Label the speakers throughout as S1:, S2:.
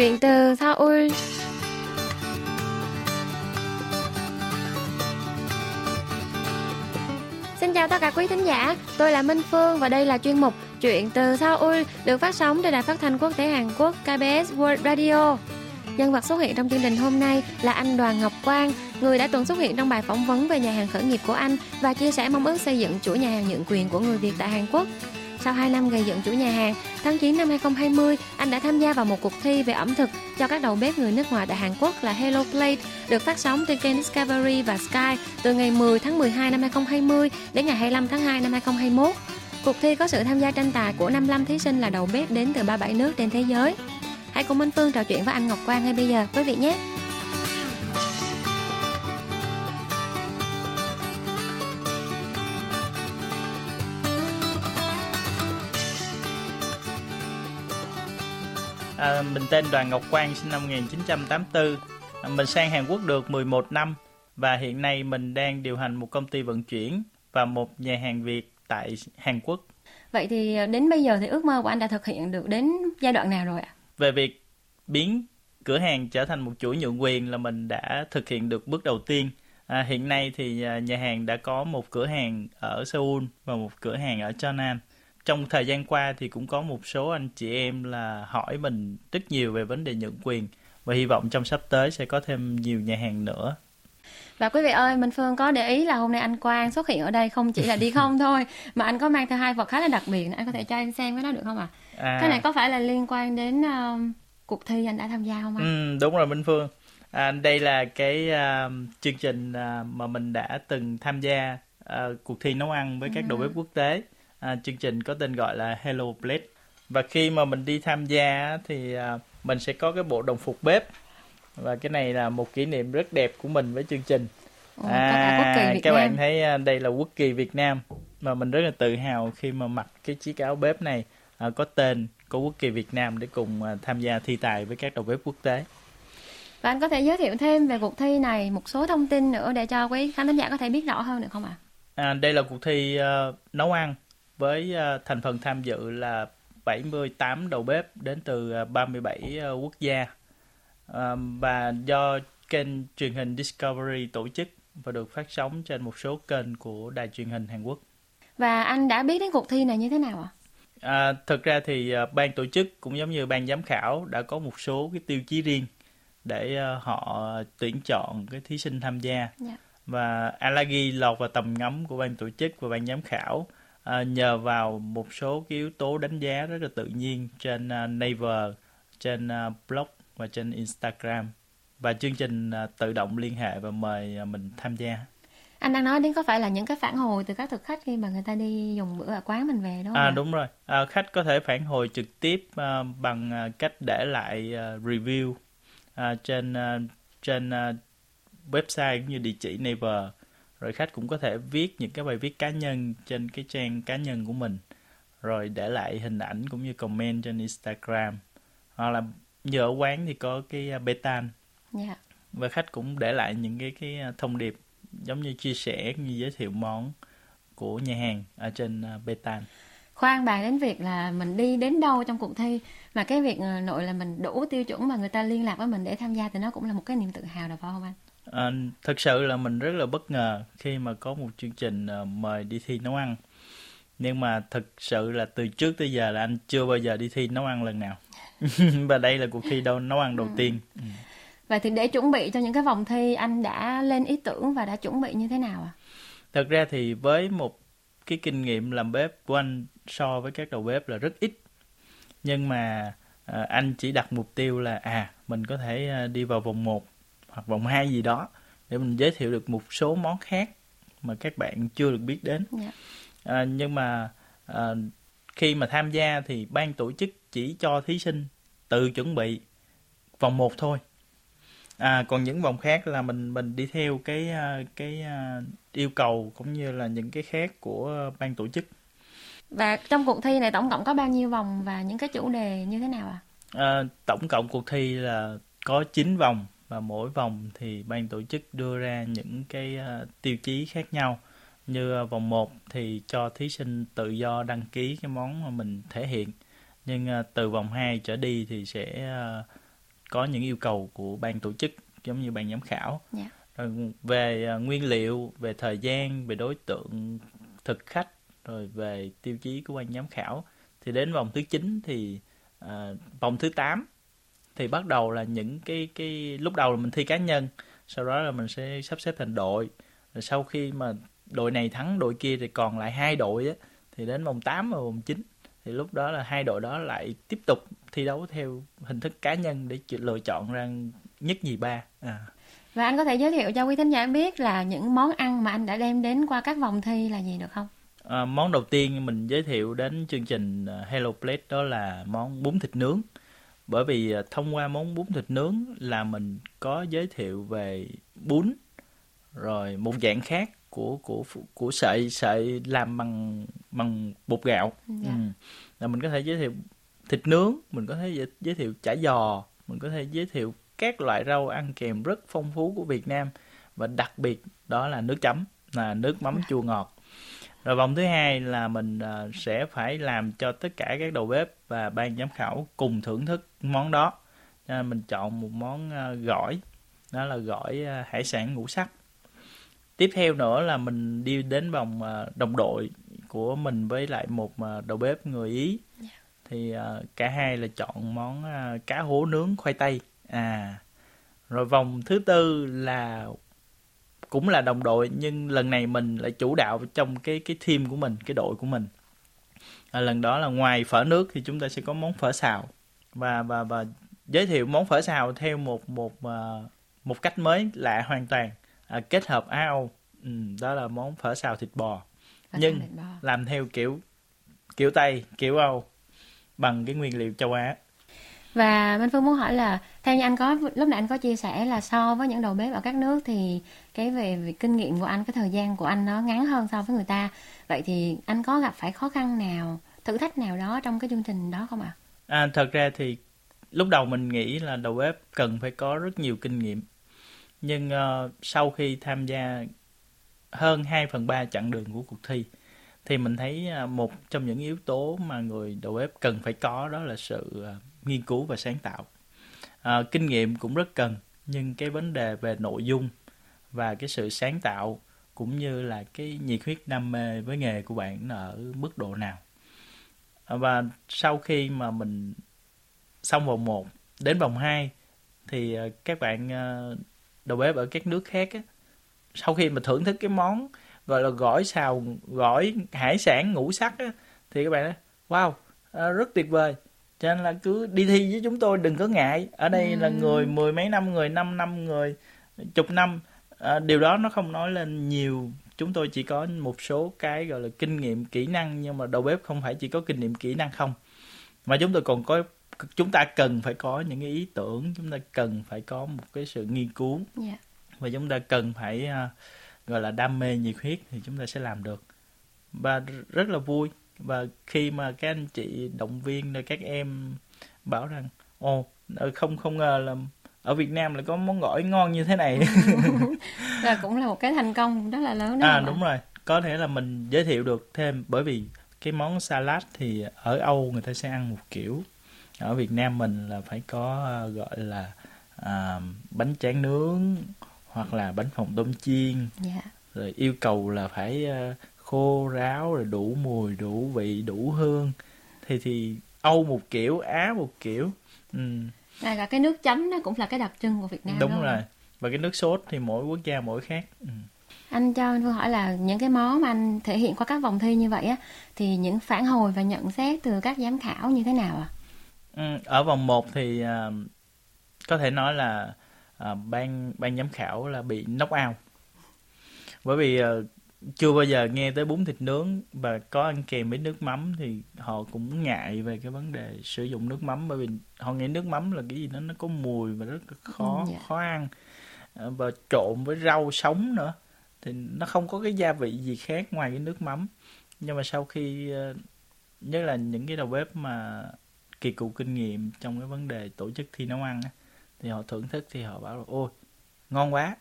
S1: Chuyện từ Seoul Xin chào tất cả quý thính giả, tôi là Minh Phương và đây là chuyên mục Chuyện từ Seoul được phát sóng trên đài phát thanh quốc tế Hàn Quốc KBS World Radio. Nhân vật xuất hiện trong chương trình hôm nay là anh Đoàn Ngọc Quang, người đã từng xuất hiện trong bài phỏng vấn về nhà hàng khởi nghiệp của anh và chia sẻ mong ước xây dựng chuỗi nhà hàng nhượng quyền của người Việt tại Hàn Quốc. Sau 2 năm gây dựng chủ nhà hàng, tháng 9 năm 2020, anh đã tham gia vào một cuộc thi về ẩm thực cho các đầu bếp người nước ngoài tại Hàn Quốc là Hello Plate, được phát sóng trên kênh Discovery và Sky từ ngày 10 tháng 12 năm 2020 đến ngày 25 tháng 2 năm 2021. Cuộc thi có sự tham gia tranh tài của 55 thí sinh là đầu bếp đến từ 37 nước trên thế giới. Hãy cùng Minh Phương trò chuyện với anh Ngọc Quang ngay bây giờ quý vị nhé.
S2: À, mình tên Đoàn Ngọc Quang, sinh năm 1984. À, mình sang Hàn Quốc được 11 năm và hiện nay mình đang điều hành một công ty vận chuyển và một nhà hàng Việt tại Hàn Quốc.
S1: Vậy thì đến bây giờ thì ước mơ của anh đã thực hiện được đến giai đoạn nào rồi ạ?
S2: Về việc biến cửa hàng trở thành một chuỗi nhượng quyền là mình đã thực hiện được bước đầu tiên. À, hiện nay thì à, nhà hàng đã có một cửa hàng ở Seoul và một cửa hàng ở Cheonan trong thời gian qua thì cũng có một số anh chị em là hỏi mình rất nhiều về vấn đề nhượng quyền và hy vọng trong sắp tới sẽ có thêm nhiều nhà hàng nữa
S1: và quý vị ơi, Minh Phương có để ý là hôm nay anh Quang xuất hiện ở đây không chỉ là đi không thôi, mà anh có mang theo hai vật khá là đặc biệt. Anh có thể cho em xem cái đó được không ạ? À? À. Cái này có phải là liên quan đến uh, cuộc thi anh đã tham gia không
S2: anh? Ừ, đúng rồi Minh Phương. À, đây là cái uh, chương trình uh, mà mình đã từng tham gia uh, cuộc thi nấu ăn với các đầu bếp quốc tế à, chương trình có tên gọi là Hello Plate và khi mà mình đi tham gia thì à, mình sẽ có cái bộ đồng phục bếp và cái này là một kỷ niệm rất đẹp của mình với chương trình
S1: Ồ, à,
S2: các bạn thấy à, đây là quốc kỳ Việt Nam mà mình rất là tự hào khi mà mặc cái chiếc áo bếp này à, có tên của quốc kỳ Việt Nam để cùng à, tham gia thi tài với các đầu bếp quốc tế.
S1: Và anh có thể giới thiệu thêm về cuộc thi này một số thông tin nữa để cho quý khán giả có thể biết rõ hơn được không ạ?
S2: À? À, đây là cuộc thi uh, nấu ăn với ờ, thành phần tham dự là 78 đầu bếp đến từ 37 ờ, ờ, quốc gia và do kênh truyền hình Discovery tổ chức và được phát sóng trên một số kênh của đài truyền hình Hàn Quốc.
S1: Và anh đã biết đến cuộc thi này như thế nào ạ?
S2: À, thực ra thì ban tổ chức cũng giống như ban giám khảo đã có một số cái tiêu chí riêng để họ tuyển chọn cái thí sinh tham gia. Yeah. Dạ. Và Alagi lọt vào tầm ngắm của ban tổ chức và ban giám khảo à, nhờ vào một số cái yếu tố đánh giá rất là tự nhiên trên uh, Naver, trên uh, blog và trên Instagram và chương trình uh, tự động liên hệ và mời uh, mình tham gia.
S1: Anh đang nói đến có phải là những cái phản hồi từ các thực khách khi mà người ta đi dùng bữa ở quán mình về đúng không?
S2: À đúng rồi. À, khách có thể phản hồi trực tiếp uh, bằng uh, cách để lại uh, review uh, trên uh, trên uh, website cũng như địa chỉ Naver rồi khách cũng có thể viết những cái bài viết cá nhân trên cái trang cá nhân của mình rồi để lại hình ảnh cũng như comment trên Instagram hoặc là như ở quán thì có cái à, betan yeah. Dạ. và khách cũng để lại những cái cái à, thông điệp giống như chia sẻ như giới thiệu món của nhà hàng ở trên à, betan
S1: khoan bàn đến việc là mình đi đến đâu trong cuộc thi mà cái việc nội là mình đủ tiêu chuẩn mà người ta liên lạc với mình để tham gia thì nó cũng là một cái niềm tự hào đâu phải không anh
S2: À, thật sự là mình rất là bất ngờ khi mà có một chương trình uh, mời đi thi nấu ăn. Nhưng mà thực sự là từ trước tới giờ là anh chưa bao giờ đi thi nấu ăn lần nào. Và đây là cuộc thi đâu nấu ăn đầu ừ. tiên. Ừ.
S1: vậy thì để chuẩn bị cho những cái vòng thi anh đã lên ý tưởng và đã chuẩn bị như thế nào à
S2: thật ra thì với một cái kinh nghiệm làm bếp của anh so với các đầu bếp là rất ít. Nhưng mà uh, anh chỉ đặt mục tiêu là à mình có thể uh, đi vào vòng 1 hoặc vòng 2 gì đó để mình giới thiệu được một số món khác mà các bạn chưa được biết đến yeah. Dạ. à, nhưng mà à, khi mà tham gia thì ban tổ chức chỉ cho thí sinh tự chuẩn bị vòng 1 thôi à còn những vòng khác là mình mình đi theo cái à, cái à, yêu cầu cũng như là những cái khác của ban tổ chức
S1: và trong cuộc thi này tổng cộng có bao nhiêu vòng và những cái chủ đề như thế nào ạ? À?
S2: À, tổng cộng cuộc thi là có 9 vòng và mỗi vòng thì ban tổ chức đưa ra những cái uh, tiêu chí khác nhau. Như uh, vòng 1 thì cho thí sinh tự do đăng ký cái món mà mình thể hiện. Nhưng uh, từ vòng 2 trở đi thì sẽ có những yêu cầu của ban tổ chức giống như ban giám khảo.
S1: Dạ.
S2: rồi về nguyên liệu về thời gian về đối tượng thực khách rồi về tiêu chí của ban giám khảo. Thì đến vòng thứ 9 thì à, vòng thứ 8 thì bắt đầu là những cái cái lúc đầu là mình thi cá nhân sau đó là mình sẽ sắp xếp thành đội rồi sau khi mà đội này thắng đội kia thì còn lại hai đội á thì đến vòng 8 và vòng 9 thì lúc đó là hai đội đó lại tiếp tục thi đấu theo hình thức cá nhân để lựa chọn ra nhất nhì ba à.
S1: Và anh có thể giới thiệu cho quý thính giả biết là những món ăn mà anh đã đem đến qua các vòng thi là gì được không?
S2: À, món đầu tiên mình giới thiệu đến chương trình à, Hello Plate đó là món bún thịt nướng bởi vì à, thông qua món bún thịt nướng là mình có giới thiệu về bún rồi một dạng khác của của của sợi sợi làm bằng bằng bột gạo
S1: Dạ.
S2: ừ. là mình có thể giới thiệu thịt nướng mình có thể giới, giới thiệu chả giò mình có thể giới thiệu các loại rau ăn kèm rất phong phú của Việt Nam và đặc biệt đó là nước chấm là nước mắm chua ngọt rồi vòng thứ hai là mình à, sẽ phải làm cho tất cả các đầu bếp và ban giám khảo cùng thưởng thức món đó. Cho nên mình chọn một món à, gỏi đó là gỏi à, hải sản ngũ sắc. Tiếp theo nữa là mình đi đến vòng à, đồng đội của mình với lại một à, đầu bếp người ý. Thì à, cả hai là chọn món à, cá hố nướng khoai tây. À rồi vòng thứ tư là cũng là đồng đội nhưng lần này mình lại chủ đạo trong cái cái team của mình cái đội của mình. À, lần đó là ngoài phở nước thì chúng ta sẽ có món phở xào. Và và và giới thiệu món phở xào theo một một à, một cách mới lạ hoàn toàn. À, kết hợp Á Âu. Ừ, đó là món phở xào thịt bò.
S1: Và
S2: Nhưng-
S1: thịt bò.
S2: làm theo kiểu kiểu Tây kiểu Âu bằng cái nguyên liệu châu Á
S1: và Minh Phương muốn hỏi là theo như anh có lúc nãy anh có chia sẻ là so với những đầu bếp ở các nước thì cái về, về kinh nghiệm của anh cái thời gian của anh nó ngắn hơn so với người ta. Vậy thì anh có gặp phải khó khăn nào, thử thách nào đó trong cái chương trình đó không ạ?
S2: À, thật ra thì lúc đầu mình nghĩ là đầu bếp cần phải có rất nhiều kinh nghiệm. Nhưng uh, sau khi tham gia hơn 2 phần 3 chặng đường của cuộc thi thì mình thấy à, một trong những yếu tố mà người đầu bếp cần phải có đó là sự à, nghiên cứu và sáng tạo. à, kinh nghiệm cũng rất cần nhưng cái vấn đề về nội dung và cái sự sáng tạo cũng như là cái nhiệt huyết đam mê với nghề của bạn nó ở mức độ nào. À, và sau khi mà mình xong vòng 1 đến vòng 2 thì à, các bạn à, đầu bếp ở các nước khác á, sau khi mà thưởng thức cái món gọi là gỏi xào gỏi hải sản ngũ sắc á, thì các bạn nói wow rất tuyệt vời cho nên là cứ đi thi với chúng tôi đừng có ngại. Ở đây là người mười mấy năm người năm năm người chục năm. Ờ, điều đó nó không nói lên nhiều. Chúng tôi chỉ có một số cái gọi là kinh nghiệm kỹ năng nhưng mà đầu bếp không phải chỉ có kinh nghiệm kỹ năng không. Mà chúng tôi còn có chúng ta cần phải có những cái ý tưởng chúng ta cần phải có một cái sự nghiên cứu.
S1: Dạ.
S2: và chúng ta cần phải à, gọi là đam mê nhiệt huyết thì chúng ta sẽ làm được. Và rất là vui và khi mà các anh chị động viên rồi các em bảo rằng ồ ờ, không không ngờ là ở Việt Nam lại có món gỏi ngon như thế này
S1: Và cũng là một cái thành công rất là lớn đó.
S2: à đúng rồi có thể là mình giới thiệu được thêm bởi vì cái món salad thì ở Âu người ta sẽ ăn một kiểu ở Việt Nam mình là phải có à, gọi là à, bánh tráng nướng hoặc là bánh phồng tôm chiên
S1: Dạ.
S2: rồi yêu cầu là phải khô ráo rồi đủ mùi đủ vị đủ hương thì thì Âu một kiểu Á một kiểu ừ,
S1: cả cái nước chấm nó cũng là cái đặc trưng của Việt Nam
S2: đúng
S1: ạ?
S2: rồi và cái nước sốt thì mỗi quốc gia mỗi khác ừ.
S1: Anh cho anh Phương hỏi là những cái món mà anh thể hiện qua các vòng thi như vậy á thì những phản hồi và nhận xét từ các giám khảo như thế nào ạ?
S2: Ừ, ở vòng 1 thì à, có thể nói là à, ban ban giám khảo là bị knock out bởi vì à, chưa bao giờ nghe tới bún thịt nướng và có ăn kèm với nước mắm thì họ cũng ngại về cái vấn đề sử dụng nước mắm bởi vì họ nghĩ nước mắm là cái gì đó nó có mùi và rất là khó
S1: Ừ, dạ.
S2: khó ăn. À, và trộn với rau sống nữa thì nó không có cái gia vị gì khác ngoài cái nước mắm. Nhưng mà sau khi à, nhất là những cái đầu bếp mà kỳ cựu kinh nghiệm trong cái vấn đề tổ chức thi nấu ăn thì họ thưởng thức thì họ bảo là ôi ngon quá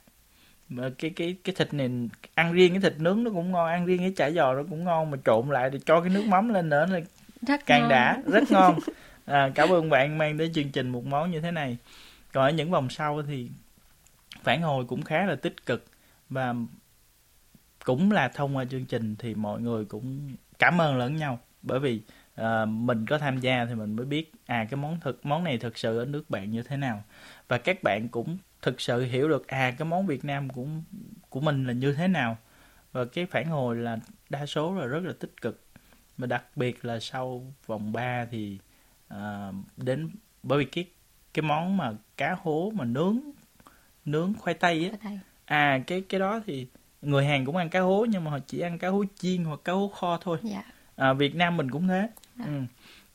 S2: mà cái cái cái thịt này ăn riêng cái thịt nướng nó cũng ngon ăn riêng cái chả giò nó cũng ngon mà trộn lại thì cho cái nước mắm lên nữa là
S1: Rất
S2: càng
S1: ngon.
S2: đã rất ngon. À, cảm ơn bạn mang đến chương trình một món như thế này. Còn ở những vòng sau thì phản hồi cũng khá là tích cực và cũng là thông qua chương trình thì mọi người cũng cảm ơn lẫn nhau. Bởi vì uh, mình có tham gia thì mình mới biết à cái món thực món này thực sự ở nước bạn như thế nào. Và các bạn cũng thực sự hiểu được à cái món Việt Nam cũng của mình là như thế nào. Và cái phản hồi là đa số là rất là tích cực. Và đặc biệt là sau vòng 3 thì uh, đến bởi vì cái cái món mà cá hố mà nướng nướng khoai tây á. À cái cái đó thì người Hàn cũng ăn cá hố nhưng mà họ chỉ ăn cá hố chiên hoặc cá hố kho thôi.
S1: Dạ.
S2: à, Việt Nam mình cũng thế. Dạ. ừ.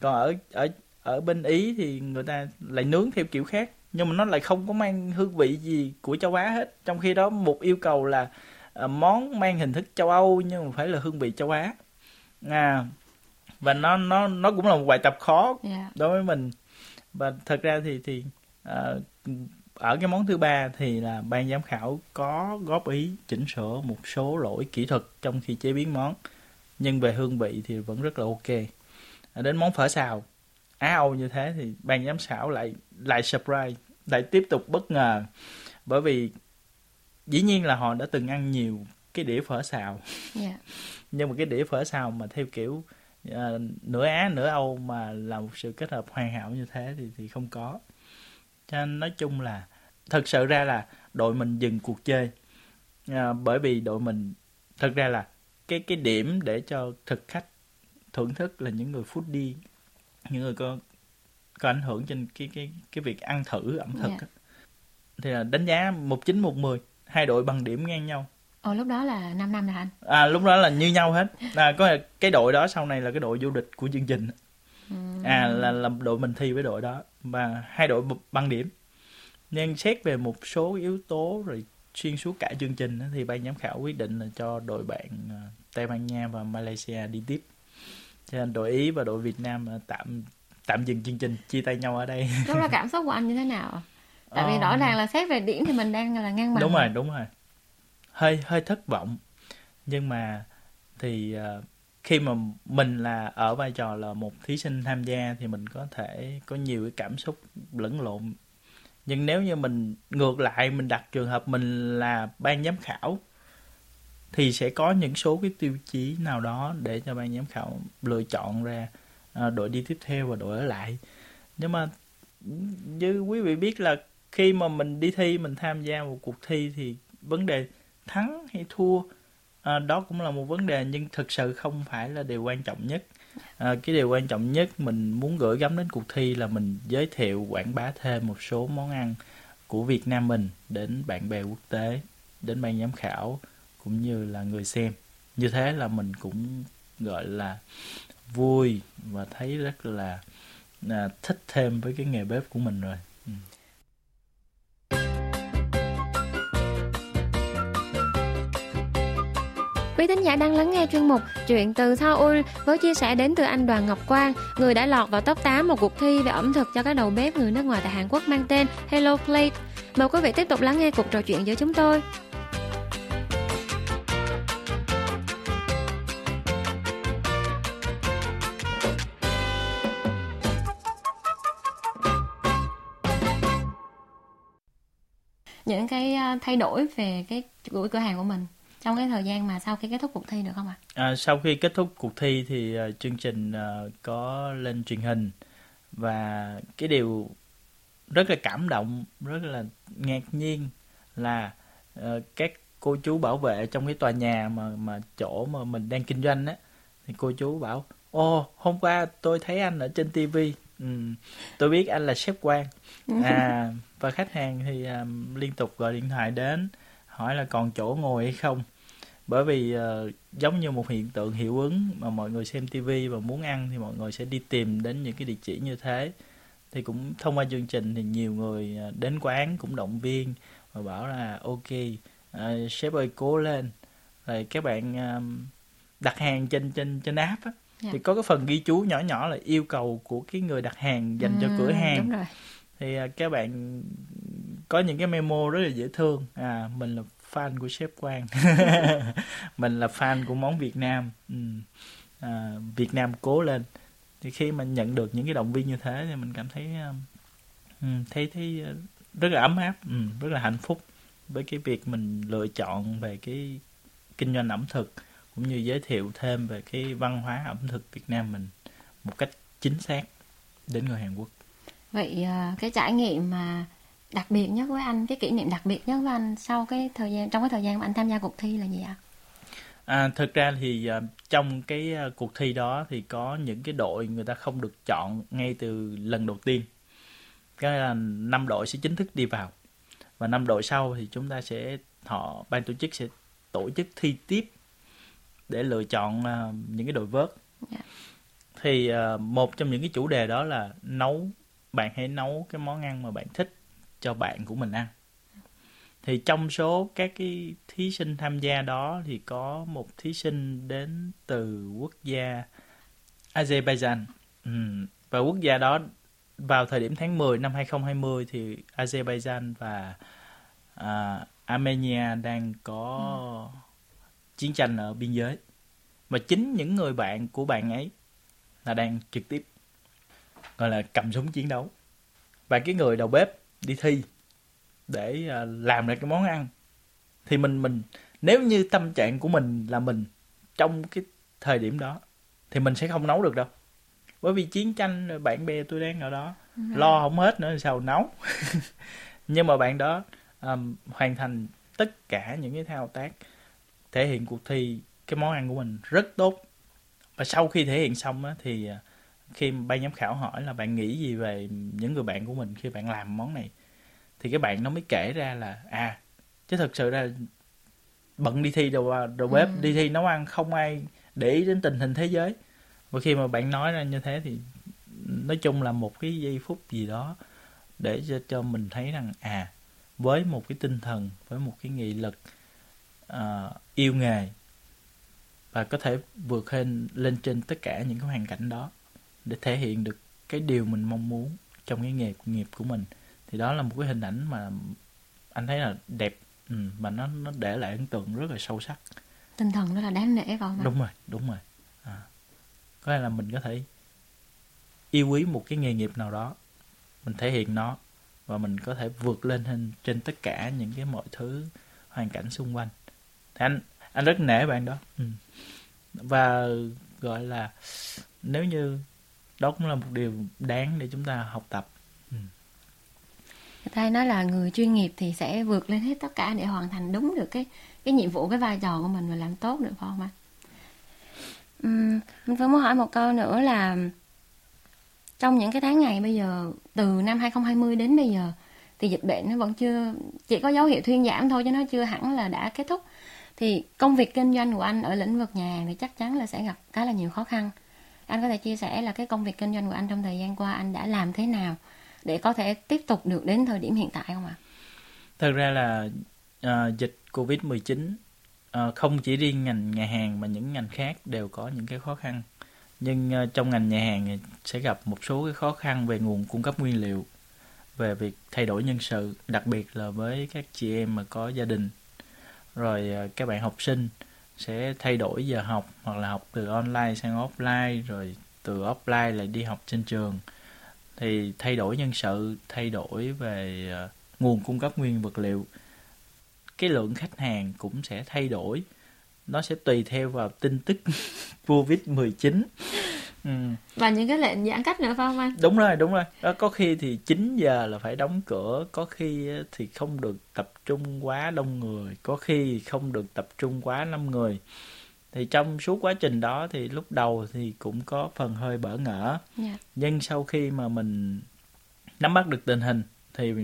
S2: còn ở ở ở bên Ý thì người ta lại nướng theo kiểu khác nhưng mà nó lại không có mang hương vị gì của châu Á hết. Trong khi đó một yêu cầu là à, món mang hình thức châu Âu nhưng mà phải là hương vị châu Á. À và nó nó nó cũng là một bài tập khó yeah. Dạ. đối với mình. Và thật ra thì thì uh, ở cái món thứ ba thì là ban giám khảo có góp ý chỉnh sửa một số lỗi kỹ thuật trong khi chế biến món. Nhưng về hương vị thì vẫn rất là ok. À, đến món phở xào. Á âu như thế thì ban giám khảo lại lại surprise lại tiếp tục bất ngờ bởi vì dĩ nhiên là họ đã từng ăn nhiều cái đĩa phở xào yeah. Dạ. nhưng mà cái đĩa phở xào mà theo kiểu uh, nửa á nửa âu mà là một sự kết hợp hoàn hảo như thế thì thì không có cho nên nói chung là thật sự ra là đội mình dừng cuộc chơi à, bởi vì đội mình thật ra là cái cái điểm để cho thực khách thưởng thức là những người foodie những người có có ảnh hưởng trên cái cái cái việc ăn thử ẩm thực yeah. Dạ. thì là đánh giá một chín một mười hai đội bằng điểm ngang nhau.
S1: Ồ lúc đó là 5 năm rồi anh?
S2: À lúc đó là như nhau hết. À, có cái đội đó sau này là cái đội vô địch của chương trình. À là, là đội mình thi với đội đó. Và hai đội bằng điểm. Nhưng xét về một số yếu tố rồi xuyên suốt cả chương trình thì ban giám khảo quyết định là cho đội bạn à, Tây Ban Nha và Malaysia đi tiếp. Cho nên đội Ý và đội Việt Nam à, tạm tạm dừng chương trình chia tay nhau ở đây.
S1: Lúc đó cảm xúc của anh như thế nào? Tại vì rõ ờ. ràng là xét về điểm thì mình đang là ngang bằng.
S2: Đúng rồi, đúng rồi. Hơi hơi thất vọng. Nhưng mà thì uh, khi mà mình là ở vai trò là một thí sinh tham gia thì mình có thể có nhiều cái cảm xúc lẫn lộn nhưng nếu như mình ngược lại mình đặt trường hợp mình là ban giám khảo thì sẽ có những số cái tiêu chí nào đó để cho ban giám khảo lựa chọn ra à, đội đi tiếp theo và đội ở lại. Nhưng mà như quý vị biết là khi mà mình đi thi mình tham gia một cuộc thi thì vấn đề thắng hay thua à, đó cũng là một vấn đề nhưng thực sự không phải là điều quan trọng nhất. À, cái điều quan trọng nhất mình muốn gửi gắm đến cuộc thi là mình giới thiệu quảng bá thêm một số món ăn của Việt Nam mình đến bạn bè quốc tế đến ban giám khảo cũng như là người xem. Như thế là mình cũng gọi là vui và thấy rất là à, thích thêm với cái nghề bếp của mình rồi ừ.
S1: Quý thính giả đang lắng nghe chuyên mục Chuyện từ Seoul với chia sẻ đến từ anh Đoàn Ngọc Quang, người đã lọt vào top 8 một cuộc thi về ẩm thực cho các đầu bếp người nước ngoài tại Hàn Quốc mang tên Hello Plate. Mời quý vị tiếp tục lắng nghe cuộc trò chuyện giữa chúng tôi. Những cái à, thay đổi về cái chuỗi cửa hàng của mình trong cái thời gian mà sau khi kết thúc cuộc thi được không ạ?
S2: À, sau khi kết thúc cuộc thi thì uh, chương trình uh, có lên truyền hình và cái điều rất là cảm động, rất là ngạc nhiên là uh, các cô chú bảo vệ trong cái tòa nhà mà mà chỗ mà mình đang kinh doanh á thì cô chú bảo ô hôm qua tôi thấy anh ở trên tivi ừ, tôi biết anh là sếp quan à và khách hàng thì um, liên tục gọi điện thoại đến hỏi là còn chỗ ngồi hay không bởi vì uh, giống như một hiện tượng hiệu ứng mà mọi người xem tivi và muốn ăn thì mọi người sẽ đi tìm đến những cái địa chỉ như thế thì cũng thông qua chương trình thì nhiều người uh, đến quán cũng động viên và bảo là ok uh, sếp ơi cố lên rồi các bạn uh, đặt hàng trên trên trên app á, yeah. thì có cái phần ghi chú nhỏ nhỏ là yêu cầu của cái người đặt hàng dành ừ, cho cửa hàng
S1: đúng rồi
S2: thì à, các bạn có những cái memo rất là dễ thương à mình là fan của sếp Quang mình là fan của món Việt Nam ừ. à, Việt Nam cố lên thì khi mà nhận được những cái động viên như thế thì mình cảm thấy à, ừ, thấy thấy à, rất là ấm áp ừ, rất là hạnh phúc với cái việc mình lựa chọn về cái kinh doanh ẩm thực cũng như giới thiệu thêm về cái văn hóa ẩm thực Việt Nam mình một cách chính xác đến người Hàn Quốc.
S1: Vậy à, cái trải nghiệm mà đặc biệt nhất với anh, cái kỷ niệm đặc biệt nhất với anh sau cái thời gian trong cái thời gian mà anh tham gia cuộc thi là gì ạ?
S2: À, thực ra thì uh, trong cái uh, cuộc thi đó thì có những cái đội người ta không được chọn ngay từ lần đầu tiên. Cái là năm đội sẽ chính thức đi vào và năm đội sau thì chúng ta sẽ họ ban tổ chức sẽ tổ chức thi tiếp để lựa chọn những cái đội vớt. Yeah. Dạ. Thì một trong những cái chủ đề đó là nấu bạn hãy nấu cái món ăn mà bạn thích cho bạn của mình ăn thì trong số các cái thí sinh tham gia đó thì có một thí sinh đến từ quốc gia Azerbaijan ừ. và quốc gia đó vào thời điểm tháng 10 năm 2020 thì Azerbaijan và uh, Armenia đang có ừ. chiến tranh ở biên giới và chính những người bạn của bạn ấy là đang trực tiếp gọi là cầm súng chiến đấu. Và cái người đầu bếp đi thi để à, làm ra cái món ăn. Thì mình mình nếu như tâm trạng của mình là mình trong cái thời điểm đó thì mình sẽ không nấu được đâu. Bởi vì chiến tranh bạn bè tôi đang ở đó ừ. lo không hết nữa sao nấu? Nhưng mà bạn đó um, hoàn thành tất cả những cái thao tác thể hiện cuộc thi cái món ăn của mình rất tốt. Và sau khi thể hiện xong á, thì à, khi ban giám khảo hỏi là bạn nghĩ gì về những người bạn của mình khi bạn làm món này thì cái bạn nó mới kể ra là à chứ thực sự ra bận đi thi đầu đầu bếp ừ. đi thi nấu ăn không ai để ý đến tình hình thế giới và khi mà bạn nói ra như thế thì nói chung là một cái giây phút gì đó để cho cho mình thấy rằng à với một cái tinh thần với một cái nghị lực uh, yêu nghề và có thể vượt lên lên trên tất cả những cái hoàn cảnh đó để thể hiện được cái điều mình mong muốn trong cái nghề nghiệp của mình. Thì đó là một cái hình ảnh mà anh thấy là đẹp. Ừ, mà nó nó để lại ấn tượng rất là sâu sắc.
S1: Tinh thần đó là đáng nể phải không
S2: đúng rồi đúng rồi. À. có lẽ là mình có thể yêu quý một cái nghề nghiệp nào đó mình thể hiện nó và mình có thể vượt lên trên, trên tất cả những cái mọi thứ hoàn cảnh xung quanh. Thì anh anh rất nể bạn đó. Ừ. và gọi là nếu như đó cũng là một điều đáng để chúng ta học tập. Ừ.
S1: thay nói là người chuyên nghiệp thì sẽ vượt lên hết tất cả để hoàn thành đúng được cái cái nhiệm vụ cái vai trò của mình và làm tốt được phải không anh uhm, ừ, mình vẫn muốn hỏi một câu nữa là trong những cái tháng ngày bây giờ từ năm 2020 đến bây giờ thì dịch bệnh nó vẫn chưa chỉ có dấu hiệu thuyên giảm thôi chứ nó chưa hẳn là đã kết thúc. Thì công việc kinh doanh của anh ở lĩnh vực nhà hàng thì chắc chắn là sẽ gặp khá là nhiều khó khăn anh có thể chia sẻ là cái công việc kinh doanh của anh trong thời gian qua anh đã làm thế nào để có thể tiếp tục được đến thời điểm hiện tại không ạ?
S2: Thật ra là uh, dịch Covid-19 uh, à, không chỉ riêng ngành nhà hàng mà những ngành khác đều có những cái khó khăn. Nhưng uh, trong ngành nhà hàng sẽ gặp một số cái khó khăn về nguồn cung cấp nguyên liệu, về việc thay đổi nhân sự, đặc biệt là với các chị em mà có gia đình, rồi uh, các bạn học sinh sẽ thay đổi giờ học hoặc là học từ online sang offline rồi từ offline lại đi học trên trường. Thì thay đổi nhân sự thay đổi về uh, nguồn cung cấp nguyên vật liệu. Cái lượng khách hàng cũng sẽ thay đổi. Nó sẽ tùy theo vào tin tức covid 19
S1: ừ. và những cái lệnh giãn cách nữa phải không anh?
S2: Đúng rồi đúng rồi. Đó có khi thì 9 giờ là phải đóng cửa có khi thì không được tập trung quá đông người có khi không được tập trung quá 5 người thì trong suốt quá trình đó thì lúc đầu thì cũng có phần hơi bỡ ngỡ yeah. Dạ. nhưng sau khi mà mình nắm bắt được tình hình thì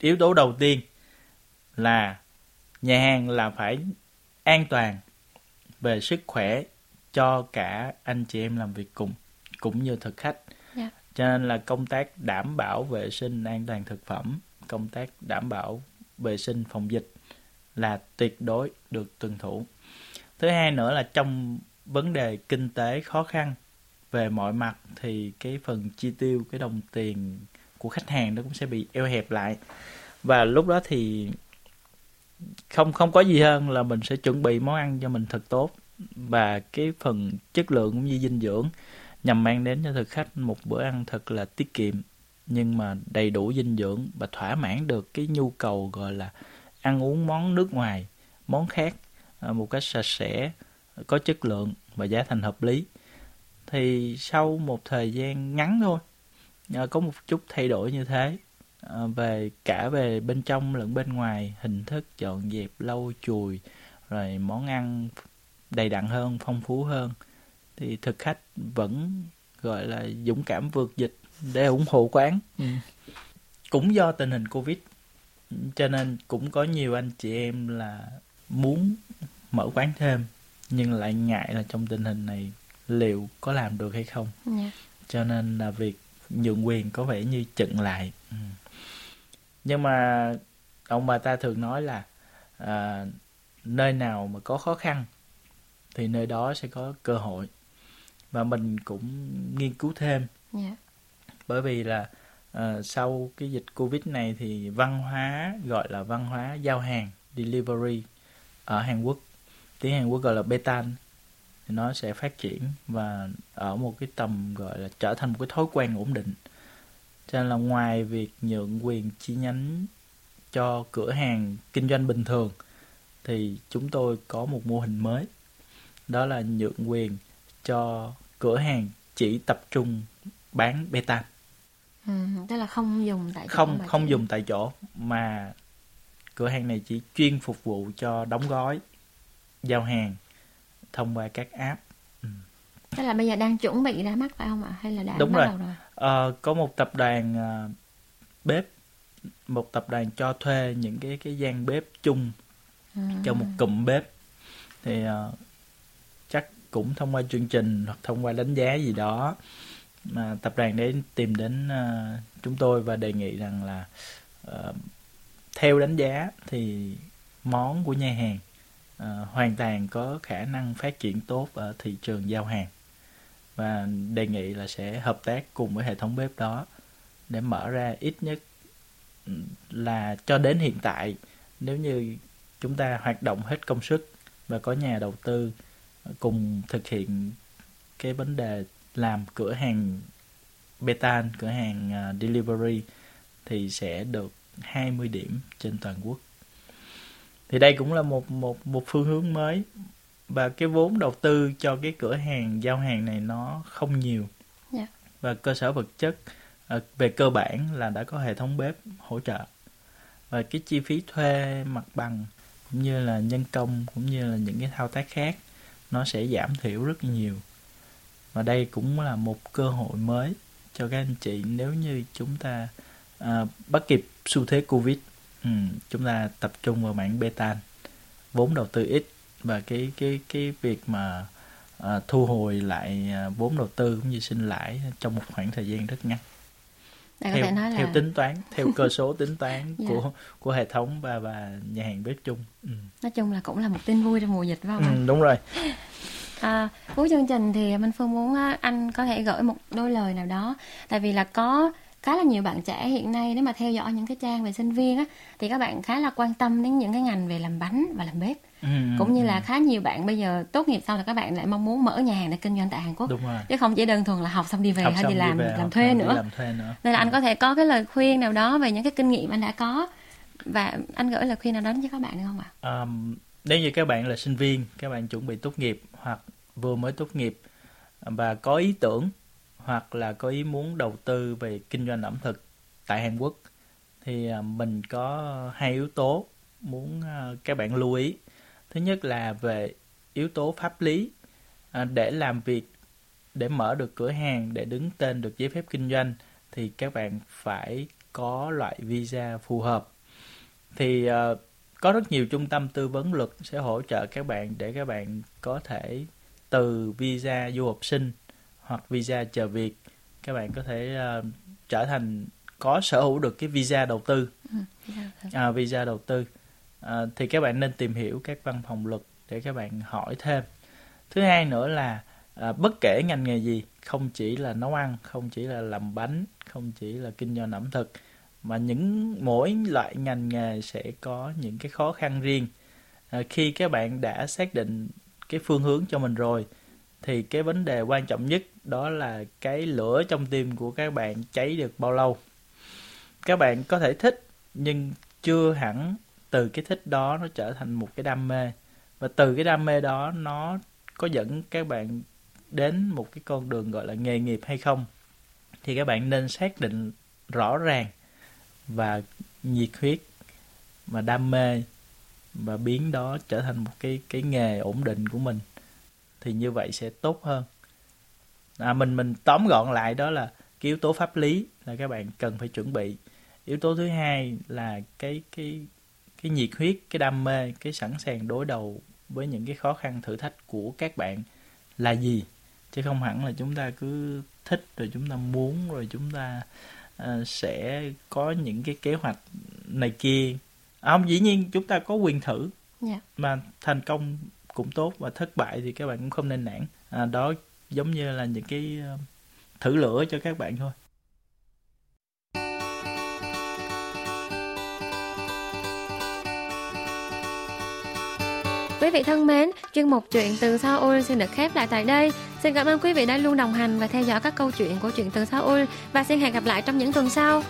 S2: yếu tố đầu tiên là nhà hàng là phải an toàn về sức khỏe cho cả anh chị em làm việc cùng cũng như thực khách yeah. Dạ. cho nên là công tác đảm bảo vệ sinh an toàn thực phẩm công tác đảm bảo vệ sinh phòng dịch là tuyệt đối được tuân thủ. Thứ hai nữa là trong vấn đề kinh tế khó khăn, về mọi mặt thì cái phần chi tiêu, cái đồng tiền của khách hàng nó cũng sẽ bị eo hẹp lại. Và lúc đó thì không không có gì hơn là mình sẽ chuẩn bị món ăn cho mình thật tốt. Và cái phần chất lượng cũng như dinh dưỡng nhằm mang đến cho thực khách một bữa ăn thật là tiết kiệm nhưng mà đầy đủ dinh dưỡng và thỏa mãn được cái nhu cầu, gọi là, ăn uống món nước ngoài, món khác à, một cách sạch sẽ, có chất lượng và giá thành hợp lý. Thì sau một thời gian ngắn thôi à, có một chút thay đổi như thế à, về cả về bên trong lẫn bên ngoài, hình thức dọn dẹp, lau chùi, rồi món ăn đầy đặn hơn, phong phú hơn, thì thực khách vẫn, gọi là, dũng cảm vượt dịch để ủng hộ quán ừ. cũng do tình hình covid cho nên cũng có nhiều anh chị em là muốn mở quán thêm nhưng lại ngại là trong tình hình này liệu có làm được hay không yeah. Dạ. cho nên là việc nhượng quyền có vẻ như chận lại ừ. nhưng mà ông bà ta thường nói là à, nơi nào mà có khó khăn thì nơi đó sẽ có cơ hội và mình cũng nghiên cứu thêm yeah. Bởi vì là uh, sau cái dịch covid này thì văn hóa gọi là văn hóa giao hàng delivery ở Hàn Quốc tiếng Hàn Quốc gọi là betan thì nó sẽ phát triển và ở một cái tầm gọi là trở thành một cái thói quen ổn định. Cho nên là ngoài việc nhượng quyền chi nhánh cho cửa hàng kinh doanh bình thường thì chúng tôi có một mô hình mới đó là nhượng quyền cho cửa hàng chỉ tập trung bán beta
S1: ừ, tức là không dùng tại
S2: chỗ không không chỉ... dùng tại chỗ mà cửa hàng này chỉ chuyên phục vụ cho đóng gói giao hàng thông qua các app
S1: ừ. tức là bây giờ đang chuẩn bị ra mắt phải không ạ hay là đã
S2: đúng bắt rồi, đầu rồi? À, có một tập đoàn uh, bếp một tập đoàn cho thuê những cái cái gian bếp chung à. cho một cụm bếp thì uh, chắc cũng thông qua chương trình hoặc thông qua đánh giá gì đó mà tập đoàn đấy tìm đến uh, chúng tôi và đề nghị rằng là uh, theo đánh giá thì món của nhà hàng uh, hoàn toàn có khả năng phát triển tốt ở thị trường giao hàng. Và đề nghị là sẽ hợp tác cùng với hệ thống bếp đó để mở ra ít nhất ừ, là cho đến hiện tại nếu như chúng ta hoạt động hết công sức và có nhà đầu tư cùng thực hiện cái vấn đề làm cửa hàng betan cửa hàng uh, delivery thì sẽ được 20 điểm trên toàn quốc thì đây cũng là một một một phương hướng mới và cái vốn đầu tư cho cái cửa hàng giao hàng này nó không nhiều yeah. Dạ. và cơ sở vật chất uh, về cơ bản là đã có hệ thống bếp hỗ trợ và cái chi phí thuê mặt bằng cũng như là nhân công cũng như là những cái thao tác khác nó sẽ giảm thiểu rất nhiều và đây cũng là một cơ hội mới cho các anh chị nếu như chúng ta à, bắt kịp xu thế covid ừ, chúng ta tập trung vào mảng beta vốn đầu tư ít và cái cái cái việc mà à, thu hồi lại à, vốn đầu tư cũng như sinh lãi trong một khoảng thời gian rất ngắn
S1: Đây theo, nói là...
S2: theo tính toán theo cơ số tính toán yeah. Dạ. của của hệ thống và và nhà hàng bếp chung
S1: ừ. nói chung là cũng là một tin vui trong mùa dịch phải không
S2: ừ, đúng rồi
S1: À, cuối chương trình thì Minh Phương muốn anh có thể gửi một đôi lời nào đó tại vì là có khá là nhiều bạn trẻ hiện nay nếu mà theo dõi những cái trang về sinh viên á thì các bạn khá là quan tâm đến những cái ngành về làm bánh và làm bếp ừ, cũng như ừ. là khá nhiều bạn bây giờ tốt nghiệp sau là các bạn lại mong muốn mở nhà hàng để kinh doanh tại Hàn Quốc
S2: Đúng rồi.
S1: chứ không chỉ đơn thuần là học xong đi về học hay đi làm đi về, làm thuê nữa.
S2: làm thuê nữa
S1: nên là anh có thể có cái lời khuyên nào đó về những cái kinh nghiệm anh đã có và anh gửi lời khuyên nào đó cho các bạn được không ạ?
S2: Um, nếu như các bạn là sinh viên, các bạn chuẩn bị tốt nghiệp hoặc vừa mới tốt nghiệp và có ý tưởng hoặc là có ý muốn đầu tư về kinh doanh ẩm thực tại Hàn Quốc, thì à, mình có hai yếu tố muốn à, các bạn lưu ý. Thứ nhất là về yếu tố pháp lý à, để làm việc, để mở được cửa hàng, để đứng tên được giấy phép kinh doanh thì các bạn phải có loại visa phù hợp. Thì có rất nhiều trung tâm tư vấn luật sẽ hỗ trợ các bạn để các bạn có thể từ visa du học sinh hoặc visa chờ việc các bạn có thể uh, trở thành có sở hữu được cái visa đầu tư. Ừ, à, visa đầu tư. À, thì các bạn nên tìm hiểu các văn phòng luật để các bạn hỏi thêm. Thứ hai nữa là à, bất kể ngành nghề gì không chỉ là nấu ăn không chỉ là làm bánh không chỉ là kinh doanh ẩm thực mà những mỗi loại ngành nghề sẽ có những cái khó khăn riêng. À, khi các bạn đã xác định cái phương hướng cho mình rồi thì cái vấn đề quan trọng nhất đó là cái lửa trong tim của các bạn cháy được bao lâu. Các bạn có thể thích nhưng chưa hẳn từ cái thích đó nó trở thành một cái đam mê. Và từ cái đam mê đó nó có dẫn các bạn đến một cái con đường gọi là nghề nghiệp hay không thì các bạn nên xác định rõ ràng và nhiệt huyết và đam mê và biến đó trở thành một cái cái nghề ổn định của mình thì như vậy sẽ tốt hơn. À, mình mình tóm gọn lại đó là cái yếu tố pháp lý là các bạn cần phải chuẩn bị. Yếu tố thứ hai là cái cái cái nhiệt huyết cái đam mê cái sẵn sàng đối đầu với những cái khó khăn thử thách của các bạn là gì? Chứ không hẳn là chúng ta cứ thích rồi chúng ta muốn rồi chúng ta uh, sẽ có những cái kế hoạch này kia à, không dĩ nhiên chúng ta có quyền thử yeah. Dạ. mà thành công cũng tốt và thất bại thì các bạn cũng không nên nản à, đó giống như là những cái uh, thử lửa cho các bạn thôi
S1: Quý vị thân mến, chuyên mục chuyện từ Seoul xin được khép lại tại đây. Xin cảm ơn quý vị đã luôn đồng hành và theo dõi các câu chuyện của chuyện từ Seoul và xin hẹn gặp lại trong những tuần sau.